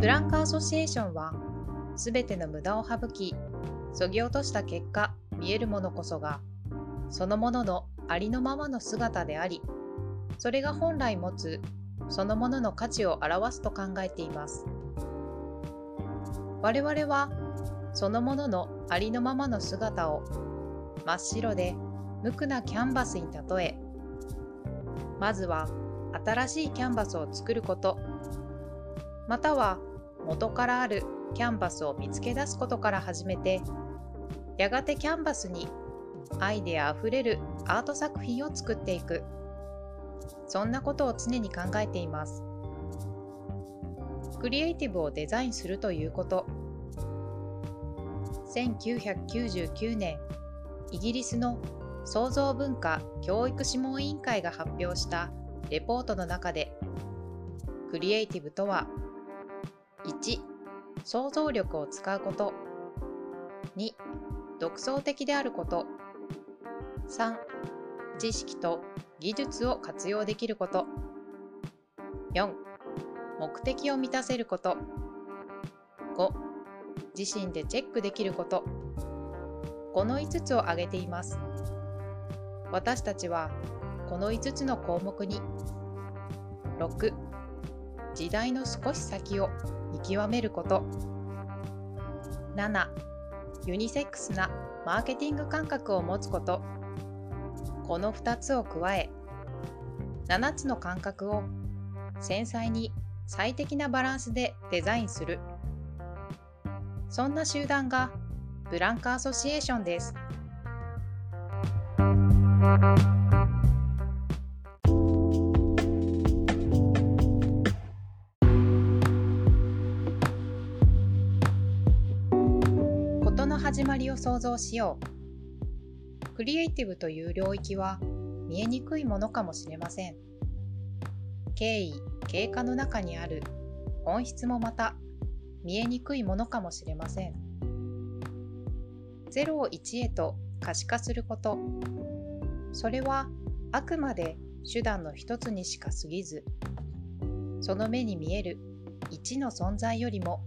ブランクアソシエーションは、すべての無駄を省き、そぎ落とした結果、見えるものこそが、そのもののありのままの姿であり、それが本来持つそのものの価値を表すと考えています。我々はそのもののありのままの姿を真っ白で無垢なキャンバスに例えまずは新しいキャンバスを作ることまたは元からあるキャンバスを見つけ出すことから始めてやがてキャンバスにアイデアあふれるアート作品を作っていく。そんなことを常に考えています。クリエイティブをデザインするということ。1999年イギリスの創造文化教育諮問委員会が発表したレポートの中でクリエイティブとは1想像力を使うこと。2独創的であること。3知識と技術を活用できること。4目的を満たせること。5自身でチェックできること。この5つを挙げています。私たちはこの5つの項目に。6時代の少し先を。見極めること。7ユニセックスなマーケティング感覚を持つこと。この2つを加え7つの感覚を繊細に最適なバランスでデザインする。そんな集団がブランクアソシエーションです。始まりを想像しようクリエイティブという領域は見えにくいものかもしれません経緯経過の中にある本質もまた見えにくいものかもしれません。0を1へと可視化すること。それはあくまで手段の一つにしか過ぎず、その目に見える1の存在よりも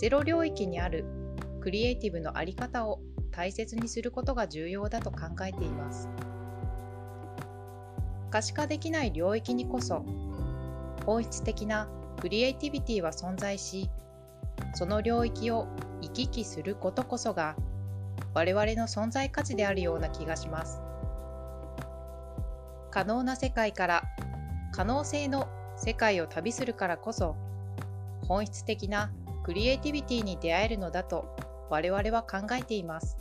0領域にあるクリエイティブのあり方を大切にすることが重要だと考えています。可視化できない領域にこそ本質的なクリエイティビティは存在しその領域を行き来することこそが我々の存在価値であるような気がします可能な世界から可能性の世界を旅するからこそ本質的なクリエイティビティに出会えるのだと我々は考えています。